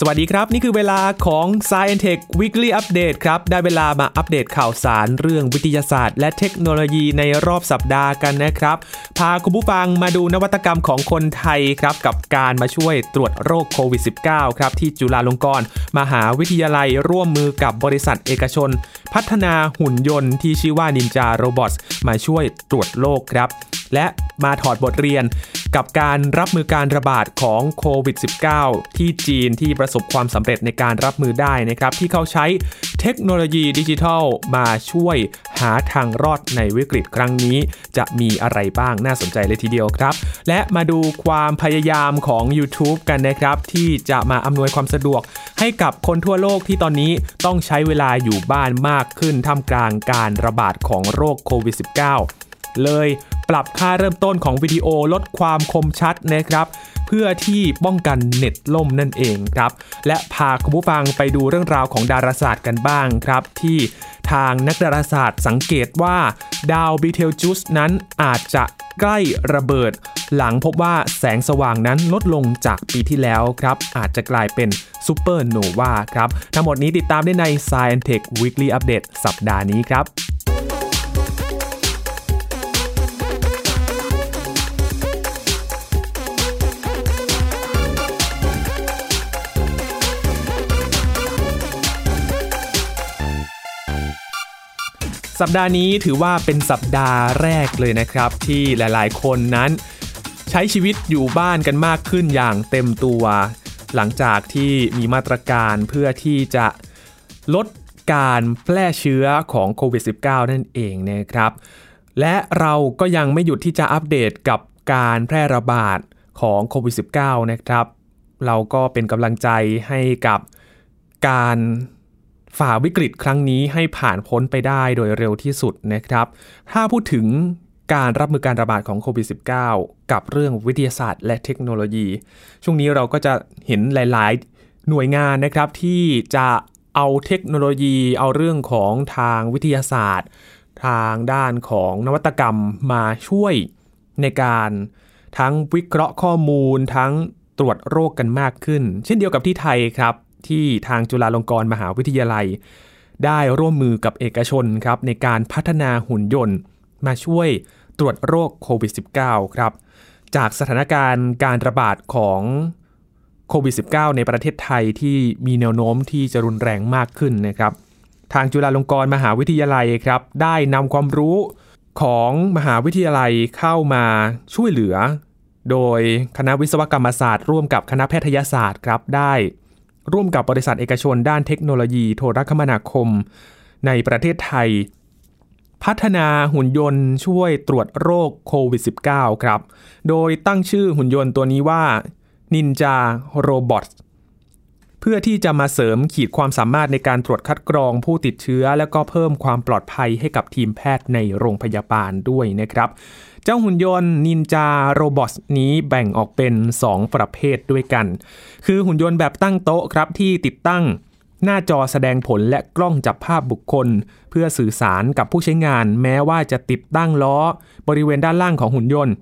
สวัสดีครับ นี่คือเวลาของ Science Tech Weekly Update ครับ ได้เวลามาอัปเดตข่าวสารเรื่องวิทยาศาสตร์ และเทคโนโลยีในรอบสัปดาห์กันนะครับ พาคุณผู้ฟังมาดูนวัตกรรมของคนไทยครับ กับการมาช่วยตรวจโรคโควิด -19 ครับ ที่จุฬาลงกรณ์มหาวิทยาลัยร่วมมือกับบริษัทเอกชน พัฒนาหุ่นยนต์ที่ชื่อว่า Ninja Robot มาช่วยตรวจโรคครับและมาถอดบทเรียนกับการรับมือการระบาดของโควิด -19 ที่จีนที่ประสบความสำเร็จในการรับมือได้นะครับ ที่เขาใช้เทคโนโลยีดิจิทัลมาช่วยหาทางรอดในวิกฤตครั้งนี้ จะมีอะไรบ้างน่าสนใจเลยทีเดียวครับ และมาดูความพยายามของ YouTube กันนะครับ ที่จะมาอำนวยความสะดวกให้กับคนทั่วโลกที่ตอนนี้ต้องใช้เวลาอยู่บ้านมากขึ้นท่ามกลางการระบาดของโรคโควิด -19 เลย ปรับค่าเริ่มต้นของวิดีโอลดความคมชัดนะครับเพื่อที่ป้องกันเน็ตล่มนั่นเองครับ และพาคุณผู้ฟังไปดูเรื่องราวของดาราศาสตร์กันบ้างครับ ที่ทางนักดาราศาสตร์สังเกตว่า ดาวบีเทลจูสนั้นอาจจะใกล้ระเบิด หลังพบว่าแสงสว่างนั้นลดลงจากปีที่แล้วครับ อาจจะกลายเป็นซูเปอร์โนวาครับ ทั้งหมดนี้ติดตามได้ใน Science Tech Weekly Update สัปดาห์นี้ครับ สัปดาห์นี้ถือว่าเป็นสัปดาห์แรกเลยนะครับ ที่หลายๆ คนนั้น ใช้ชีวิตอยู่บ้านกันมากขึ้นอย่างเต็มตัว หลังจากที่มีมาตรการเพื่อที่จะลดการแพร่เชื้อของโควิด -19 นั่นเองนะครับ และเราก็ยังไม่หยุดที่จะอัปเดตกับการแพร่ระบาดของโควิด -19 นะครับ เราก็เป็นกำลังใจให้กับการ ฝ่าวิกฤตครั้งนี้ให้ผ่านพ้นไปได้โดยเร็วที่สุดนะครับ ถ้าพูดถึงการรับมือการระบาดของโควิด -19 กับเรื่องวิทยาศาสตร์และเทคโนโลยี ช่วงนี้เราก็จะเห็นหลาย ๆ หน่วยงานนะครับที่จะเอาเทคโนโลยี เอาเรื่องของทางวิทยาศาสตร์ ทางด้านของนวัตกรรมมาช่วยในการทั้งวิเคราะห์ข้อมูล ทั้งตรวจโรคกันมากขึ้น เช่นเดียวกับที่ไทยครับ ที่ทางจุฬาลงกรณ์มหาวิทยาลัย ได้ร่วมมือกับเอกชนครับในการพัฒนาหุ่นยนต์ มาช่วยตรวจโรคโควิด -19 ครับ จากสถานการณ์การระบาดของโควิด -19 ในประเทศไทยที่มีแนวโน้มที่จะรุนแรงมากขึ้นนะครับ ทางจุฬาลงกรณ์มหาวิทยาลัยครับ ได้นำความรู้ของมหาวิทยาลัยเข้ามาช่วยเหลือ โดยคณะวิศวกรรมศาสตร์ ร่วมกับคณะแพทยศาสตร์ครับได้ ร่วมกับบริษัทเอกชนด้านเทคโนโลยีโทรคมนาคม ในประเทศไทย พัฒนาหุ่นยนต์ช่วยตรวจโรคโควิด -19 ครับ โดยตั้งชื่อหุ่นยนต์ตัวนี้ว่า Ninja Robot เพื่อที่จะมาเสริมขีดความสามารถในการตรวจคัดกรองผู้ติดเชื้อ และก็เพิ่มความปลอดภัยให้กับทีมแพทย์ในโรงพยาบาลด้วยนะครับ เจ้าหุ่นยนต์นินจาโรบอทนี้แบ่งออกเป็น 2 ประเภทด้วยกัน คือหุ่นยนต์แบบตั้งโต๊ะครับที่ติดตั้ง หน้าจอแสดงผลและกล้องจับภาพบุคคล เพื่อสื่อสารกับผู้ใช้งาน แม้ว่าจะติดตั้งล้อ บริเวณด้านล่างของหุ่นยนต์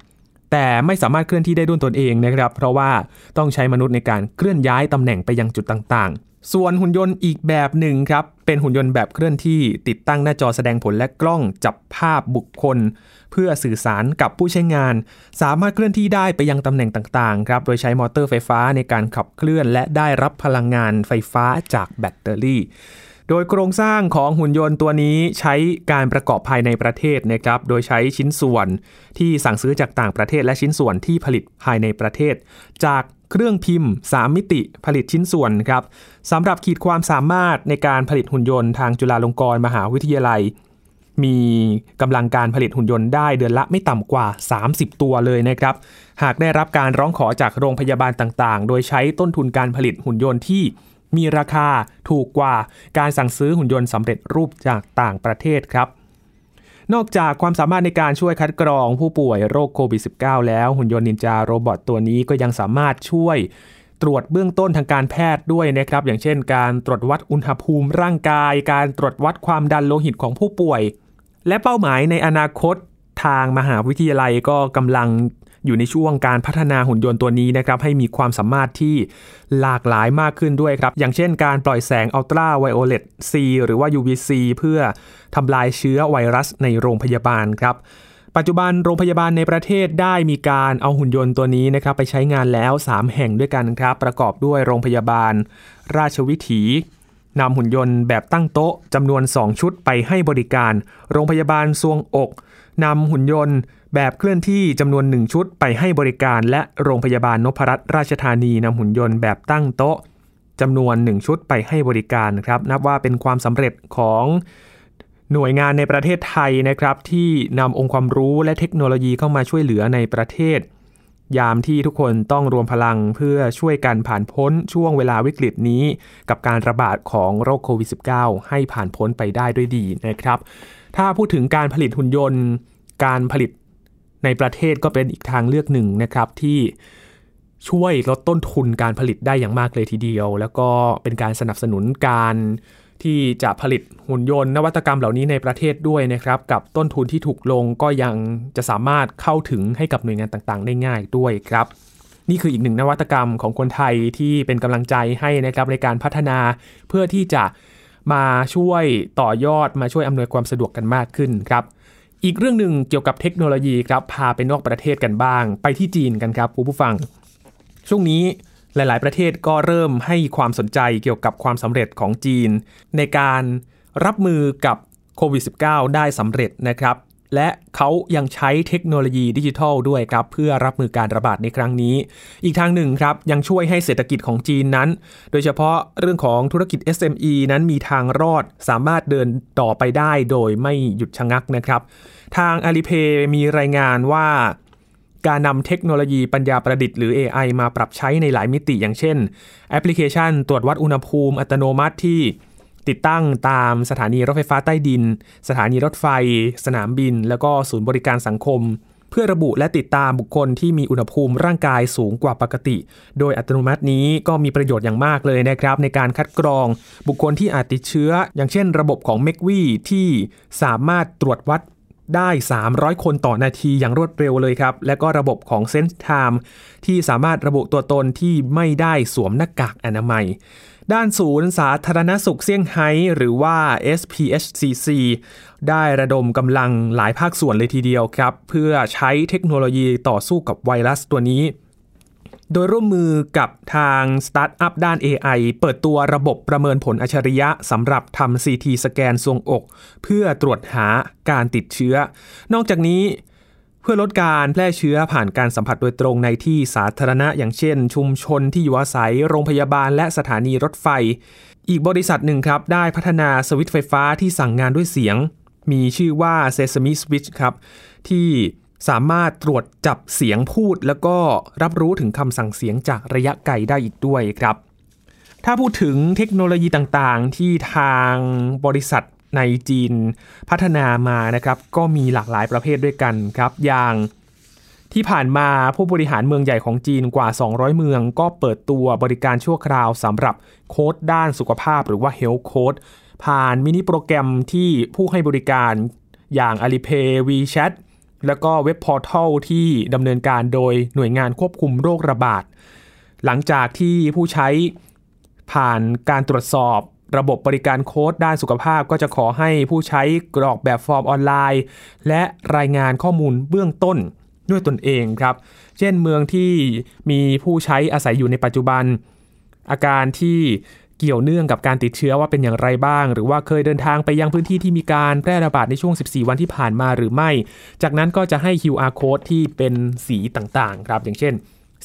แต่ไม่สามารถเคลื่อนที่ได้ด้วยตนเองนะครับ เพราะว่าต้องใช้มนุษย์ในการเคลื่อนย้ายตำแหน่งไปยังจุดต่างๆ ส่วนหุ่นยนต์อีกแบบหนึ่งครับ เป็นหุ่นยนต์แบบเคลื่อนที่ติดตั้งหน้าจอแสดงผลและกล้องจับภาพบุคคล เพื่อสื่อสารกับผู้ใช้งาน สามารถเคลื่อนที่ได้ไปยังตำแหน่งต่างๆครับ โดยใช้มอเตอร์ไฟฟ้าในการขับเคลื่อน และได้รับพลังงานไฟฟ้าจากแบตเตอรี่ โดยโครงสร้างของหุ่นยนต์ตัวนี้ใช้การประกอบภายในประเทศนะครับ โดยใช้ชิ้นส่วนที่สั่งซื้อจากต่างประเทศและชิ้นส่วนที่ผลิตภายในประเทศ จาก เครื่องพิมพ์ 3 มิติผลิตชิ้นส่วนครับสำหรับขีดความสามารถในการผลิตหุ่นยนต์ทางจุฬาลงกรณ์มหาวิทยาลัย มีกำลังการผลิตหุ่นยนต์ได้เดือนละไม่ต่ำกว่า 30 ตัวเลยนะครับ หากได้รับการร้องขอจากโรงพยาบาลต่างๆ โดยใช้ต้นทุนการผลิตหุ่นยนต์ที่มีราคาถูกกว่าการสั่งซื้อหุ่นยนต์สำเร็จรูปจากต่างประเทศครับ นอกจากความสามารถในการช่วยคัดกรองผู้ป่วยโรคโควิด -19 แล้วหุ่นยนต์ Ninja Robot ตัวนี้ก็ยังสามารถช่วยตรวจเบื้องต้นทางการแพทย์ด้วยนะครับ อย่างเช่น การตรวจวัดอุณหภูมิร่างกาย การตรวจวัดความดันโลหิตของผู้ป่วย และเป้าหมายในอนาคตทางมหาวิทยาลัยก็กำลัง อยู่ในช่วงการพัฒนาหุ่นยนต์ตัวนี้นะครับให้มีความสามารถที่หลากหลายมากขึ้นด้วยครับ อย่างเช่นการปล่อยแสงอัลตราไวโอเลต C หรือว่า UVC เพื่อทำลายเชื้อไวรัสในโรงพยาบาลครับปัจจุบันโรงพยาบาลในประเทศได้มีการเอาหุ่นยนต์ตัวนี้นะครับไปใช้งานแล้ว 3 แห่งด้วยกันครับ ประกอบด้วยโรงพยาบาล ราชวิถีนำหุ่นยนต์แบบตั้งโต๊ะจำนวน 2 ชุดไปให้บริการ โรงพยาบาลซวงอกนำหุ่นยนต์ แบบเคลื่อนที่จำนวน 1 ชุดไปให้บริการและโรงพยาบาลนพรัตน์ราชธานีนำหุ่นยนต์แบบตั้งโต๊ะจำนวน 1 ชุดไปให้บริการครับ นับว่าเป็นความสำเร็จของหน่วยงานในประเทศไทยนะครับ ที่นำองค์ความรู้และเทคโนโลยีเข้ามาช่วยเหลือในประเทศ ยามที่ทุกคนต้องรวมพลังเพื่อช่วยกันผ่านพ้นช่วงเวลาวิกฤตนี้ กับการระบาดของโรคโควิด -19 ให้ผ่านพ้นไปได้ด้วยดีนะครับ ถ้าพูดถึงการผลิตหุ่นยนต์ การผลิต ในประเทศก็เป็นอีกทางเลือกหนึ่งนะครับที่ช่วยลดต้นทุนการผลิตได้อย่างมากเลยทีเดียว แล้วก็เป็นการสนับสนุนการที่จะผลิตหุ่นยนต์นวัตกรรมเหล่านี้ในประเทศด้วยนะครับ กับต้นทุนที่ถูกลงก็ยังจะสามารถเข้าถึงให้กับหน่วยงานต่างๆ ได้ง่ายด้วยครับ นี่คืออีกหนึ่งนวัตกรรมของคนไทยที่เป็นกำลังใจให้นะครับในการพัฒนาเพื่อที่จะมาช่วยต่อยอดมาช่วยอำนวยความสะดวกกันมากขึ้นครับ อีกเรื่องหนึ่งเกี่ยวกับเทคโนโลยีครับพาไปนอกประเทศกันบ้าง ไปที่จีนกันครับคุณผู้ฟัง ช่วงนี้หลาย ๆ ประเทศก็เริ่มให้ความสนใจเกี่ยวกับความสำเร็จของจีน ในการรับมือกับโควิด -19 ได้สำเร็จนะครับ และเขายังใช้เทคโนโลยีดิจิทัลด้วยครับ เพื่อรับมือการระบาดในครั้งนี้ อีกทางหนึ่งครับ ยังช่วยให้เศรษฐกิจของจีนนั้น โดยเฉพาะเรื่องของธุรกิจ SME นั้นมีทางรอดสามารถเดินต่อไปได้โดยไม่หยุดชะงักนะครับ ทาง Alipay มีรายงานว่าการนำเทคโนโลยีปัญญาประดิษฐ์หรือ AI มาปรับใช้ในหลายมิติอย่างเช่น แอปพลิเคชันตรวจวัดอุณหภูมิอัตโนมัติที่ ติดตั้งตามสถานีรถไฟฟ้าใต้ดิน สถานีรถไฟ สนามบิน แล้วก็ศูนย์บริการสังคม เพื่อระบุและติดตามบุคคลที่มีอุณหภูมิร่างกายสูงกว่าปกติ โดยอัตโนมัตินี้ก็มีประโยชน์อย่างมากเลยนะครับ ในการคัดกรองบุคคลที่อาจติดเชื้อ อย่างเช่น ระบบของ m e c v i ที่สามารถตรวจวัดได้ 300 คนต่อนาทีอย่างรวดเร็วเลยครับ และก็ระบบของ Sense Time ที่สามารถระบุตัวตนที่ไม่ได้สวมหน้ากากอนามัย ด้านศูนย์สาธารณสุขเซี่ยงไฮ้หรือว่า SPHCC ได้ระดมกำลังหลายภาคส่วนเลยทีเดียวครับ เพื่อใช้เทคโนโลยีต่อสู้กับไวรัสตัวนี้ โดยร่วมมือกับทางสตาร์ทอัพด้าน AI เปิดตัวระบบประเมินผลอัจฉริยะสำหรับทำ CT สแกนทรวงอก เพื่อตรวจหาการติดเชื้อ นอกจากนี้ เพื่อลดการแพร่เชื้อผ่านการสัมผัสโดยตรงในที่สาธารณะ อย่างเช่น ชุมชนที่อยู่อาศัย โรงพยาบาลและสถานีรถไฟ อีกบริษัทหนึ่งครับ ได้พัฒนาสวิตช์ไฟฟ้าที่สั่งงานด้วยเสียง มีชื่อว่า Sesame Switch ครับ ที่สามารถตรวจจับเสียงพูด แล้วก็รับรู้ถึงคำสั่งเสียงจากระยะไกลได้อีกด้วยครับ ถ้าพูดถึงเทคโนโลยีต่างๆ ที่ทางบริษัท ในจีนพัฒนามานะครับก็มีหลากหลายประเภทด้วยกันครับอย่างที่ผ่านมาผู้บริหารเมืองใหญ่ของจีนกว่า 200 เมือง ก็เปิดตัวบริการชั่วคราวสำหรับโค้ดด้านสุขภาพหรือว่า Health Code ผ่านมินิโปรแกรมที่ผู้ให้บริการอย่าง Alipay WeChat แล้วก็เว็บพอร์ทัลที่ดำเนินการโดยหน่วยงานควบคุมโรคระบาด หลังจากที่ผู้ใช้ผ่านการตรวจสอบ ระบบบริการโค้ดด้านสุขภาพก็จะขอให้ผู้ใช้กรอกแบบฟอร์มออนไลน์ และรายงานข้อมูลเบื้องต้นด้วยตนเองครับ เช่นเมืองที่มีผู้ใช้อาศัยอยู่ในปัจจุบัน อาการที่เกี่ยวเนื่องกับการติดเชื้อว่าเป็นอย่างไรบ้าง หรือว่าเคยเดินทางไปยังพื้นที่ที่มีการแพร่ระบาดในช่วง 14 วันที่ผ่านมาหรือไม่ จากนั้นก็จะให้ QR code ที่เป็นสีต่างๆ ครับ อย่างเช่น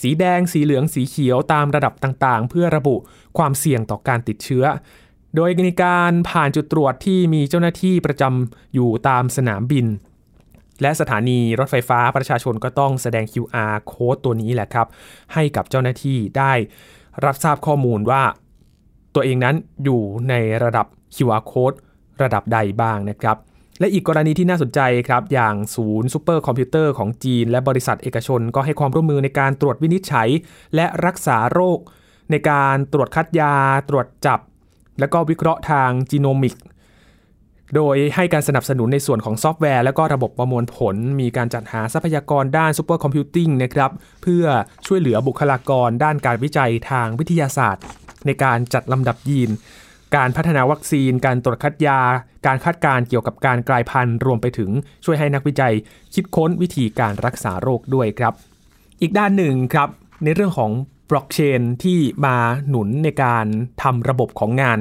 สีแดง สีเหลือง สีเขียวตามระดับต่างๆ เพื่อระบุความเสี่ยงต่อการติดเชื้อ โดยในการผ่านจุดตรวจที่มีเจ้าหน้าที่ประจำอยู่ตามสนามบิน และสถานีรถไฟฟ้าประชาชนก็ต้องแสดง QR code ตัวนี้แหละครับ ให้กับเจ้าหน้าที่ได้รับทราบข้อมูลว่า ตัวเองนั้นอยู่ในระดับ QR code ระดับใดบ้างนะครับและอีกกรณีที่น่าสนใจครับ อย่างศูนย์ซูเปอร์คอมพิวเตอร์ของจีน และบริษัทเอกชน ก็ให้ความร่วมมือในการตรวจวินิจฉัย และรักษาโรค ในการตรวจคัดยา ตรวจจับ และก็วิเคราะห์ทาง genomic โดยให้การสนับสนุนในส่วนของซอฟต์แวร์ และก็ระบบประมวลผล มีการจัดหาทรัพยากรด้าน supercomputing นะครับ เพื่อช่วยเหลือบุคลากรด้านการวิจัยทางวิทยาศาสตร์ ในการจัดลำดับยีน การพัฒนาวัคซีน การตรวจคัดยา การคาดการณ์เกี่ยวกับการกลายพันธุ์ รวมไปถึงช่วยให้นักวิจัย คิดค้นวิธีการรักษาโรคด้วยครับ อีกด้านหนึ่งครับ ในเรื่องของบล็อกเชนที่มาหนุนในการทำระบบของงาน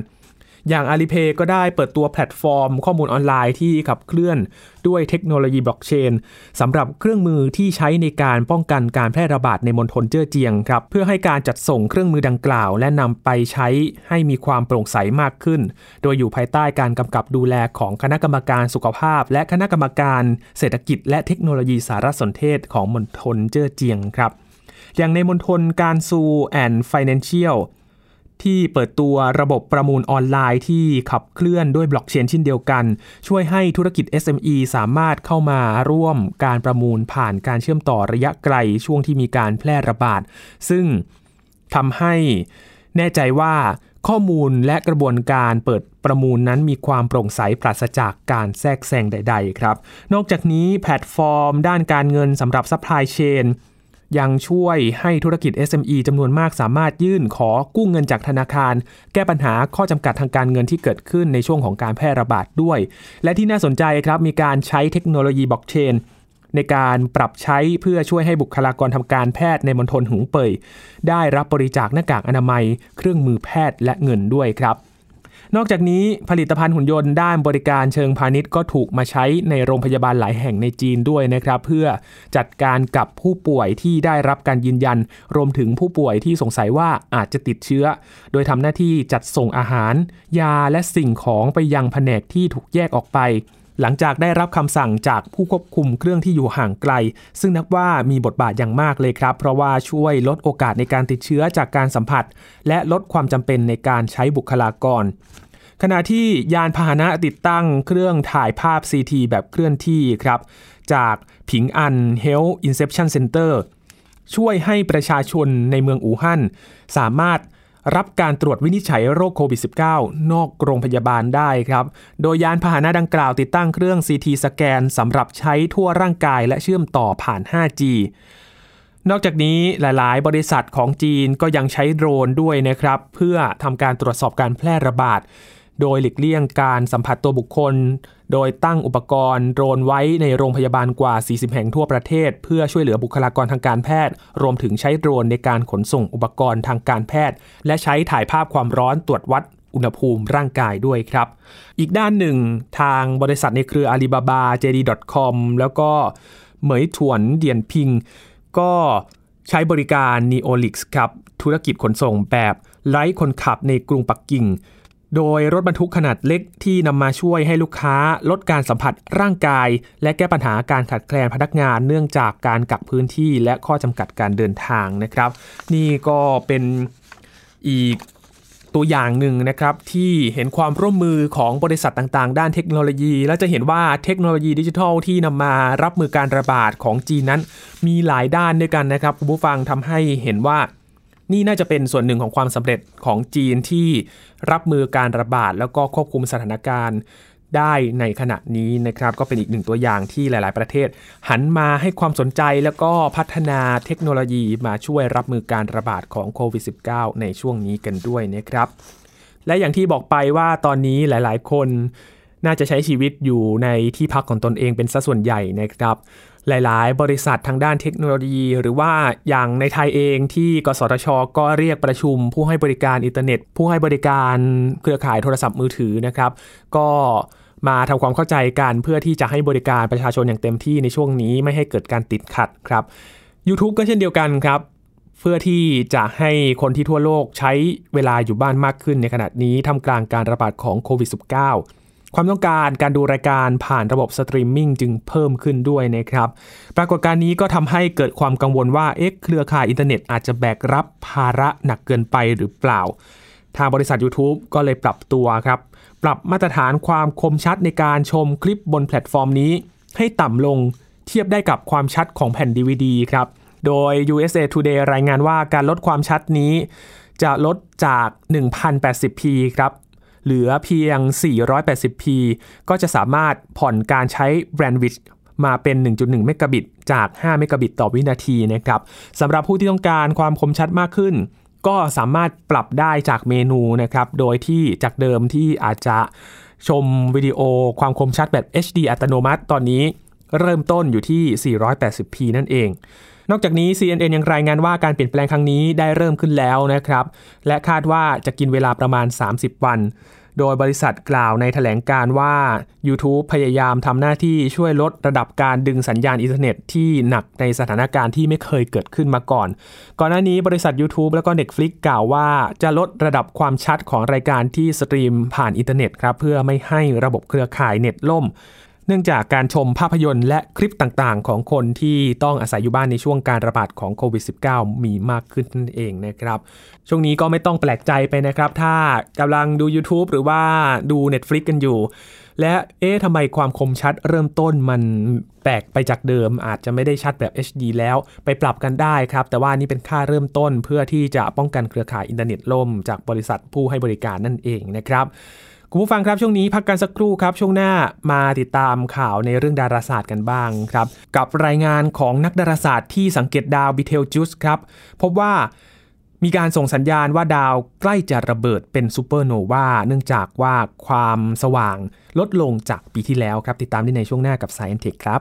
อย่าง Alipay ก็ได้เปิดตัวแพลตฟอร์ม ข้อมูลออนไลน์ที่ขับเคลื่อนด้วยเทคโนโลยีบล็อกเชนสำหรับเครื่องมือที่ใช้ในการป้องกันการแพร่ระบาดในมณฑลเจ้อเจียงครับ เพื่อให้การจัดส่งเครื่องมือดังกล่าว และนำไปใช้ให้มีความโปร่งใสมากขึ้น โดยอยู่ภายใต้การกำกับดูแลของคณะกรรมการสุขภาพ และคณะกรรมการเศรษฐกิจ และเทคโนโลยีสารสนเทศของมณฑลเจ้อเจียงครับ อย่างในมณฑลกานซู Ant Financial ที่เปิดตัวระบบประมูลออนไลน์ที่ขับเคลื่อนด้วยบล็อกเชนเช่นเดียวกัน ช่วยให้ธุรกิจ SME สามารถเข้ามาร่วมการประมูลผ่านการเชื่อมต่อระยะไกลช่วงที่มีการแพร่ระบาด ซึ่งทำให้แน่ใจว่าข้อมูลและกระบวนการเปิดประมูลนั้นมีความโปร่งใสปราศจากการแทรกแซงใด ๆ ครับ นอกจากนี้แพลตฟอร์ม ด้านการเงินสำหรับซัพพลายเชน ยังช่วยให้ธุรกิจ SME จำนวนมากสามารถยื่นขอกู้เงินจากธนาคาร แก้ปัญหาข้อจำกัดทางการเงินที่เกิดขึ้นในช่วงของการแพร่ระบาดด้วย และที่น่าสนใจครับมีการใช้เทคโนโลยีบล็อกเชนในการปรับใช้เพื่อช่วยให้บุคลากรทำการแพทย์ในมณฑลหุงเป่ยได้รับบริจาคหน้ากากอนามัย เครื่องมือแพทย์และเงินด้วยครับ นอกจากนี้ผลิตภัณฑ์หุ่นยนต์ด้านบริการเชิงพาณิชย์ก็ถูกมาใช้ในโรงพยาบาลหลายแห่งในจีนด้วยนะครับ เพื่อจัดการกับผู้ป่วยที่ได้รับการยืนยัน รวมถึงผู้ป่วยที่สงสัยว่าอาจจะติดเชื้อ โดยทำหน้าที่จัดส่งอาหาร ยาและสิ่งของไปยังแผนกที่ถูกแยกออกไป หลังจากได้รับคำสั่งจากผู้ควบคุมเครื่องที่อยู่ห่างไกล ซึ่งนับว่ามีบทบาทอย่างมากเลยครับ เพราะว่าช่วยลดโอกาสในการติดเชื้อจากการสัมผัส และลดความจำเป็นในการใช้บุคลากรขณะที่ยานพาหนะติดตั้งเครื่องถ่ายภาพ CT แบบเคลื่อนที่ครับ จากผิงอัน Health Inception Center ช่วยให้ประชาชนในเมืองอู่ฮั่นสามารถ รับการตรวจวินิจฉัยโรคโควิด -19 นอกโรงพยาบาลได้ครับ โดยยานพาหนะดังกล่าวติดตั้งเครื่อง CT สแกนสำหรับใช้ทั่วร่างกายและเชื่อมต่อผ่าน 5G นอกจากนี้หลาย ๆ บริษัทของจีนก็ยังใช้โดรนด้วยนะครับ เพื่อทำการตรวจสอบการแพร่ระบาด โดยหลีกเลี่ยงการสัมผัสตัวบุคคล โดยตั้งอุปกรณ์โดรนไว้ในโรงพยาบาลกว่า 40 แห่งทั่วประเทศ เพื่อช่วยเหลือบุคลากรทางการแพทย์ รวมถึงใช้โดรนในการขนส่งอุปกรณ์ทางการแพทย์ และใช้ถ่ายภาพความร้อนตรวจวัดอุณหภูมิร่างกายด้วยครับ อีกด้านหนึ่งทางบริษัทในเครืออาลีบาบา JD.com แล้วก็เหมยถวนเดียนพิง ก็ใช้บริการ Neolix ครับ ธุรกิจขนส่งแบบไร้คนขับในกรุงปักกิ่ง โดยรถบรรทุกขนาดเล็กที่นำมาช่วยให้ลูกค้าลดการสัมผัสร่างกาย และแก้ปัญหาการขัดแคลนพนักงานเนื่องจากการกักพื้นที่และข้อจำกัดการเดินทางนะครับ นี่ก็เป็นอีกตัวอย่างหนึ่งนะครับที่เห็นความร่วมมือของบริษัทต่างๆ ด้านเทคโนโลยี และจะเห็นว่าเทคโนโลยีดิจิทัลที่นำมารับมือการระบาดของจีนนั้น มีหลายด้านด้วยกันนะครับคุณผู้ฟังทำให้เห็นว่า นี่น่าจะเป็นส่วนหนึ่งของความสำเร็จของจีนที่รับมือการระบาด แล้วก็ควบคุมสถานการณ์ได้ในขณะนี้นะครับ ก็เป็นอีกหนึ่งตัวอย่างที่หลาย ๆ ประเทศ หันมาให้ความสนใจแล้วก็พัฒนาเทคโนโลยีมาช่วยรับมือการระบาดของโควิด -19 ในช่วงนี้กันด้วยนะครับ และอย่างที่บอกไปว่าตอนนี้หลาย ๆ คนน่าจะใช้ชีวิตอยู่ในที่พักของตนเองเป็นสัดส่วนใหญ่นะครับ หลาย ๆ บริษัททางด้านเทคโนโลยี หรือว่าอย่างในไทยเองที่กสทช ก็เรียกประชุม ผู้ให้บริการอินเทอร์เน็ต ผู้ให้บริการเครือข่ายโทรศัพท์มือถือนะครับ ก็มาทำความเข้าใจกันเพื่อที่จะให้บริการประชาชนอย่างเต็มที่ในช่วงนี้ไม่ให้เกิดการติดขัดครับ YouTube ก็เช่นเดียวกันครับ เพื่อที่จะให้คนที่ทั่วโลกใช้เวลาอยู่บ้านมากขึ้นในขณะนี้ท่ามกลางการระบาดของโควิด -19 ความต้องการการดูรายการผ่านระบบสตรีมมิ่งจึงเพิ่มขึ้นด้วยนะครับ ปรากฏการณ์นี้ก็ทำให้เกิดความกังวลว่าเอ๊ะเครือข่ายอินเทอร์เน็ตอาจจะแบกรับภาระหนักเกินไปหรือเปล่า ทางบริษัท YouTube ก็เลยปรับตัวครับ ปรับมาตรฐานความคมชัดในการชมคลิปบนแพลตฟอร์มนี้ ให้ต่ำลงเทียบได้กับความชัดของแผ่น DVD ครับ โดย USA Today รายงานว่าการลดความชัดนี้ จะลดจาก 1080p ครับ เหลือเพียง 480p ก็จะสามารถผ่อนการใช้ bandwidth มาเป็น 1.1 เมกะบิตจาก 5 เมกะบิตต่อวินาทีนะครับสำหรับผู้ที่ต้องการความคมชัดมากขึ้น ก็สามารถปรับได้จากเมนูนะครับ โดยที่จากเดิมที่อาจจะชมวิดีโอความคมชัดแบบ HD อัตโนมัติตอนนี้เริ่มต้นอยู่ที่ 480p นั่นเอง นอกจากนี้ CNN ยังรายงานว่าการเปลี่ยนแปลงครั้งนี้ได้เริ่มขึ้นแล้วนะครับ และคาดว่าจะกินเวลาประมาณ 30 วัน โดยบริษัทกล่าวในถแถลงการว่า YouTube พยายามทำหน้าที่ช่วยลดระดับการดึงสัญญาณอินเทอร์เน็ตที่หนักในสถานการณ์ที่ไม่เคยเกิดขึ้นมาก่อน ก่อนหน้านี้บริษัท YouTube แล้วก็ Netflix กล่าวว่าจะลดระดับความชัดของรายการที่สตรีมผ่านอินเทอร์เน็ตครับเพื่อไม่ให้ระบบเครือข่ายเน็ตล่ม เนื่องจากการชมภาพยนตร์และคลิปต่างๆ ของคนที่ต้องอาศัยอยู่บ้านในช่วงการระบาดของโควิด -19 มีมากขึ้นนั่นเองนะครับ ช่วงนี้ก็ไม่ต้องแปลกใจไปนะครับ ถ้ากำลังดู YouTube หรือว่าดู Netflix กันอยู่ และเอ๊ะทำไมความคมชัดเริ่มต้นมันแปลกไปจากเดิม อาจจะไม่ได้ชัดแบบ HD แล้วไปปรับกันได้ครับ แต่ว่านี่เป็นค่าเริ่มต้นเพื่อที่จะป้องกันเครือข่ายอินเทอร์เน็ตล่ม จากบริษัทผู้ให้บริการนั่นเองนะครับ คุณผู้ฟังครับช่วงนี้พักกันสักครู่ครับ ช่วงหน้ามาติดตามข่าวในเรื่องดาราศาสตร์กันบ้างครับ กับรายงานของนักดาราศาสตร์ที่สังเกตดาวบีเทลจุสครับพบว่ามีการส่งสัญญาณว่าดาวใกล้จะระเบิดเป็นซูเปอร์โนวาเนื่องจากว่าความสว่างลดลงจากปีที่แล้วครับ ติดตามได้ในช่วงหน้ากับ Science Tech ครับ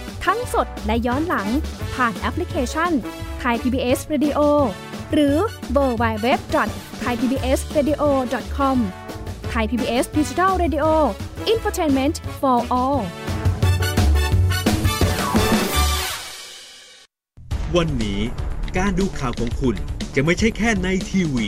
ทั้งสดและย้อนหลังผ่านแอปพลิเคชันไทย PBS Radio หรือ World Wide Web Thai PBS Radio com Thai PBS Digital Radioอินฟอร์ทนเมนต์ for all วันนี้การดูข่าวของคุณจะไม่ใช่แค่ในทีวี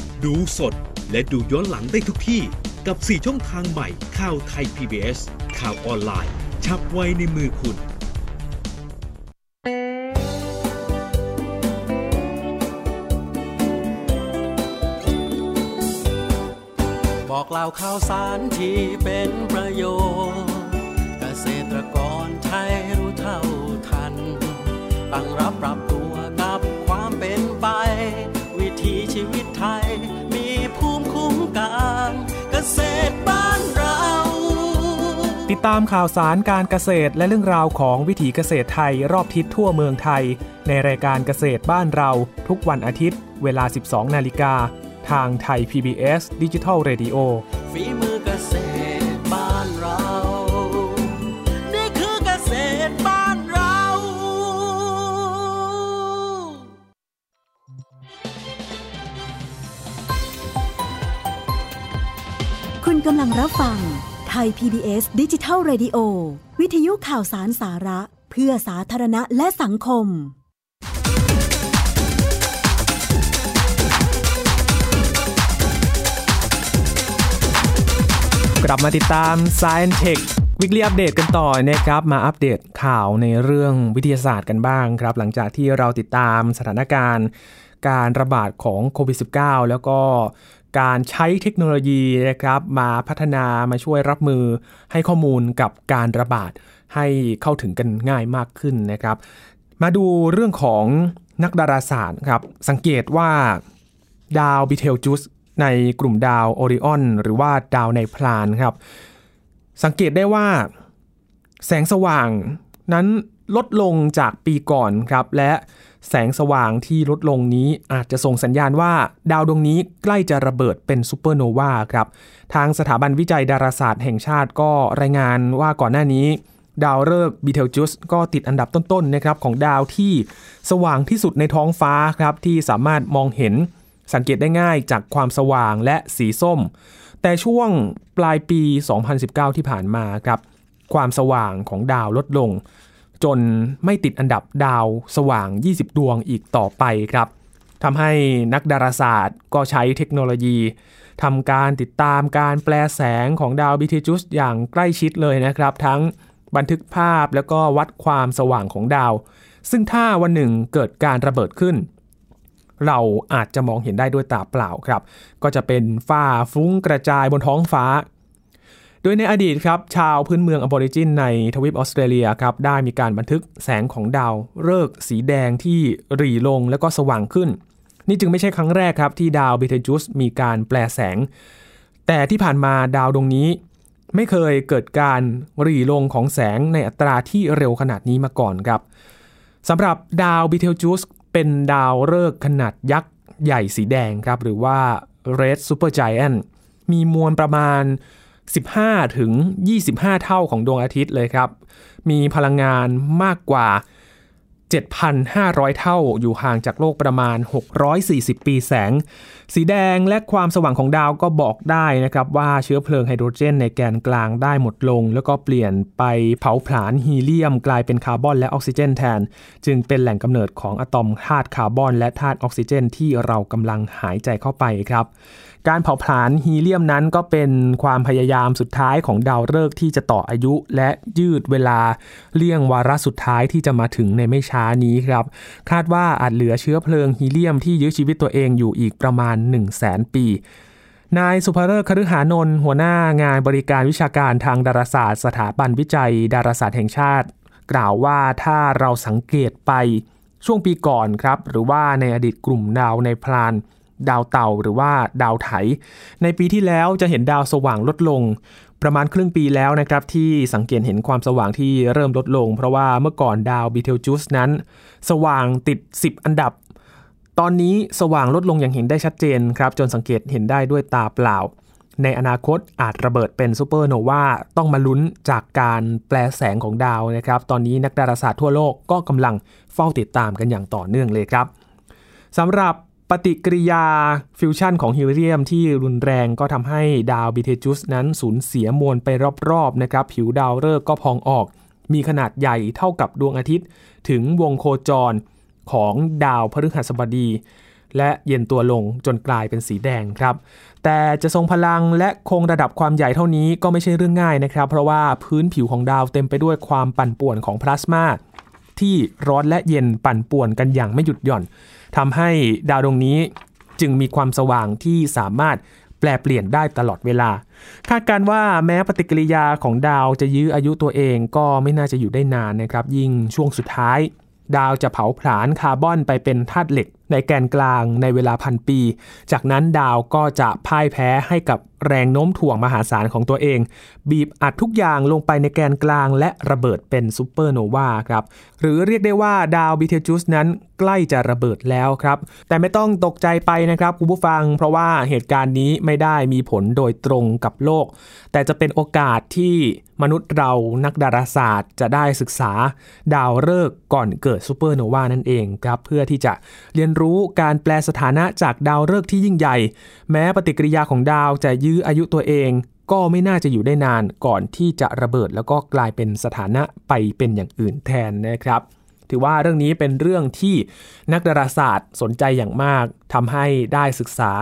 ดูสดและดูย้อนหลังได้ทุกที่ กับ 4 ช่องทางใหม่ข่าวไทย PBS ข่าวออนไลน์ ชับไว้ในมือคุณ บอกเล่าข่าวสารที่เป็นประโยชน์ เกษตรกรไทยรู้เท่าทัน ตั้งรับปรับตัวกับ ตามข่าวสารการเกษตรและเรื่องราวของวิถีเกษตรไทยรอบทิศทั่วเมืองไทย ในรายการเกษตรบ้านเรา ทุกวันอาทิตย์ เวลา 12 นาฬิกา ทางไทย PBS Digital Radio ฝีมือเกษตรบ้านเรา นี่คือเกษตรบ้านเรา คุณกำลังรับฟัง ไทย PBS ดิจิทัล Radio วิทยุข่าวสารสาระ เพื่อสาธารณะและสังคม กลับมาติดตาม Science Tech Weekly Update กันต่อนะครับมาอัปเดตข่าวในเรื่องวิทยาศาสตร์กันบ้างครับ หลังจากที่เราติดตามสถานการณ์การระบาดของโควิด -19 แล้วก็ การใช้เทคโนโลยีนะครับมาพัฒนามาช่วยรับมือให้ข้อมูลกับการระบาดให้เข้าถึงกันง่ายมากขึ้นนะครับ มาดูเรื่องของนักดาราศาสตร์ครับสังเกตว่าดาวบิเทลจุสในกลุ่มดาวโอริออนหรือว่าดาวในพลานครับ สังเกตได้ว่า แสงสว่างนั้นลดลงจากปีก่อนครับและ แสงสว่างที่ลดลงนี้อาจจะส่งสัญญาณว่าดาวดวงนี้ใกล้จะระเบิดเป็นซูเปอร์โนวาครับ ทางสถาบันวิจัยดาราศาสตร์แห่งชาติก็รายงานว่าก่อนหน้านี้ ดาวฤกษ์บีเทลจุสก็ติดอันดับต้นๆนะครับของดาวที่สว่างที่สุดในท้องฟ้าครับที่สามารถมองเห็นสังเกตได้ง่ายจากความสว่างและสีส้ม แต่ช่วงปลายปี 2019 ที่ผ่านมาครับ ความสว่างของดาวลดลง จนไม่ติดอันดับดาวสว่าง 20 ดวงอีกต่อไปครับทำให้นักดาราศาสตร์ก็ใช้เทคโนโลยีทำการติดตามการแปลแสงของดาวบิเทจุสอย่างใกล้ชิดเลยนะครับ ทั้งบันทึกภาพแล้วก็วัดความสว่างของดาว ซึ่งถ้าวันหนึ่งเกิดการระเบิดขึ้น เราอาจจะมองเห็นได้ด้วยตาเปล่าครับ ก็จะเป็นฝ้าฟุ้งกระจายบนท้องฟ้า โดยในอดีตครับชาวพื้นเมืองอบอริจินในทวีปออสเตรเลียครับได้มีการบันทึกแสงของดาวฤกษ์สีแดงที่หรี่ลงแล้วก็สว่างขึ้น นี่จึงไม่ใช่ครั้งแรกครับที่ดาวเบเทจุสมีการแปลแสง แต่ที่ผ่านมาดาวดวงนี้ ไม่เคยเกิดการหรี่ลงของแสงในอัตราที่เร็วขนาดนี้มาก่อนครับสำหรับดาวบิเทลจูสเป็นดาวฤกษ์ขนาดยักษ์ใหญ่สีแดงครับหรือว่า Red Super Giant มีมวลประมาณ 15 ถึง 25 เท่าของดวงอาทิตย์เลยครับ มีพลังงานมากกว่า 7,500 เท่าอยู่ห่างจากโลกประมาณ 640 ปีแสง สีแดงและความสว่างของดาวก็บอกได้นะครับว่าเชื้อเพลิงไฮโดรเจนในแกนกลางได้หมดลง แล้วก็เปลี่ยนไปเผาผลาญฮีเลียม กลายเป็นคาร์บอนและออกซิเจนแทน จึงเป็นแหล่งกำเนิดของอะตอมธาตุคาร์บอนและธาตุออกซิเจนที่เรากำลังหายใจเข้าไปครับ การเผาผลาญฮีเลียมนั้นก็เป็นความพยายามสุดท้ายของดาวฤกษ์ที่จะต่ออายุ และยืดเวลาเลี่ยงวาระสุดท้ายที่จะมาถึงในไม่ช้านี้ครับ คาดว่าอาจเหลือเชื้อเพลิงฮีเลียมที่ยื้อชีวิตตัวเองอยู่อีกประมาณ 1 0 0 0 0แสนปีนายสุภเริศคฤหานนท์หัวหน้างานบริการวิชาการทางดาราศาสตร์ สถาบันวิจัย ดาราศาสตร์แห่งชาติ กล่าวว่าถ้าเราสังเกตไปช่วงปีก่อนครับ หรือว่าในอดีตกลุ่มดาวในพลาน ดาวเต่าหรือว่าดาวไถ ในปีที่แล้วจะเห็นดาวสว่างลดลง ประมาณครึ่งปีแล้วนะครับที่สังเกตเห็นความสว่างที่เริ่มลดลง เพราะว่าเมื่อก่อนดาวบีเทลจุสนั้น สว่างติด 10 อันดับ ตอนนี้สว่างลดลงอย่างเห็นได้ชัดเจนครับจนสังเกตเห็นได้ด้วยตาเปล่า ในอนาคตอาจระเบิดเป็นซูเปอร์โนวาต้องมาลุ้นจากการแปรแสงของดาวนะครับ ตอนนี้นักดาราศาสตร์ทั่วโลกก็กำลังเฝ้าติดตามกันอย่างต่อเนื่องเลยครับสำหรับ ปฏิกิริยาฟิวชันของฮีเลียมที่รุนแรงก็ทำให้ดาวบีเทลจุสนั้นสูญเสียมวลไปรอบๆนะครับ ผิวดาวฤกษ์ก็พองออก มีขนาดใหญ่เท่ากับดวงอาทิตย์ ถึงวงโคจรของดาวพฤหัสบดี และเย็นตัวลงจนกลายเป็นสีแดงครับ แต่จะทรงพลังและคงระดับความใหญ่เท่านี้ก็ไม่ใช่เรื่องง่ายนะครับ เพราะว่าพื้นผิวของดาวเต็มไปด้วยความปั่นป่วนของพลาสมา ที่ร้อนและเย็นปั่นป่วนกันอย่างไม่หยุดหย่อนทำให้ดาวดวงนี้จึงมีความสว่างที่สามารถแปลเปลี่ยนได้ตลอดเวลา คาดการว่าแม้ปฏิกิริยาของดาวจะยื้ออายุตัวเองก็ไม่น่าจะอยู่ได้นานนะครับ ยิ่งช่วงสุดท้าย ดาวจะเผาผลาญคาร์บอนไปเป็นธาตุเหล็ก ในแกนกลางในเวลาพันปี จากนั้นดาวก็จะพ่ายแพ้ให้กับ แรงโน้มถ่วงมหาศาลของตัวเอง บีบอัดทุกอย่างลงไปในแกนกลางและระเบิดเป็นซูเปอร์โนวาครับหรือเรียกได้ว่าดาวบีเทลจุสนั้นใกล้จะระเบิดแล้วครับ แต่ไม่ต้องตกใจไปนะครับคุณผู้ฟัง เพราะว่าเหตุการณ์นี้ไม่ได้มีผลโดยตรงกับโลก แต่จะเป็นโอกาสที่มนุษย์เรานักดาราศาสตร์ จะได้ศึกษาดาวฤกษ์ก่อนเกิดซูเปอร์โนวานั่นเองครับ เพื่อที่จะเรียนรู้การแปรสถานะจากดาวฤกษ์ที่ยิ่งใหญ่ แม้ปฏิกิริยาของดาวจะยื้ออายุตัวเอง ก็ไม่น่าจะอยู่ได้นานก่อนที่จะระเบิด แล้วก็กลายเป็นสถานะไปเป็นอย่างอื่นแทนนะครับ ถือว่าเรื่องนี้เป็นเรื่องที่นักดาราศาสตร์สนใจอย่างมากทำให้ได้ศึกษา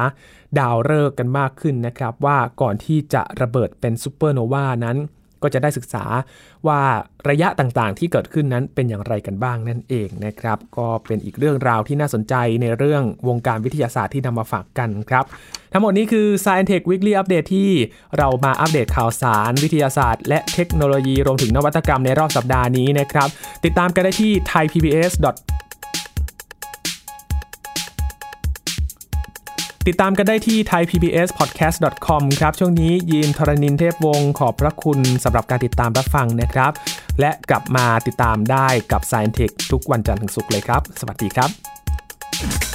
ดาวฤกษ์กันมากขึ้นนะครับ ว่าก่อนที่จะระเบิดเป็นซูเปอร์โนวานั้น ก็จะได้ศึกษาว่าระยะต่างๆ ที่เกิดขึ้นนั้นเป็นอย่างไรกันบ้างนั่นเองนะครับ ก็เป็นอีกเรื่องราวที่น่าสนใจในเรื่องวงการวิทยาศาสตร์ที่นำมาฝากกันครับ ทั้งหมดนี้คือ Science Tech Weekly Update ที่เรามาอัปเดตข่าวสารวิทยาศาสตร์ และเทคโนโลยีรวมถึงนวัตกรรมในรอบสัปดาห์นี้นะครับ ติดตามกันได้ที่ thaipbs. ติดตามกันได้ที่ thaipbspodcast.com ครับ ช่วงนี้ยีนทรณินเทพวงศ์ขอบพระคุณสำหรับการติดตามรับฟังนะครับ และกลับมาติดตามได้กับ Science Tech ทุกวันจันทร์ถึงศุกร์เลยครับ สวัสดีครับ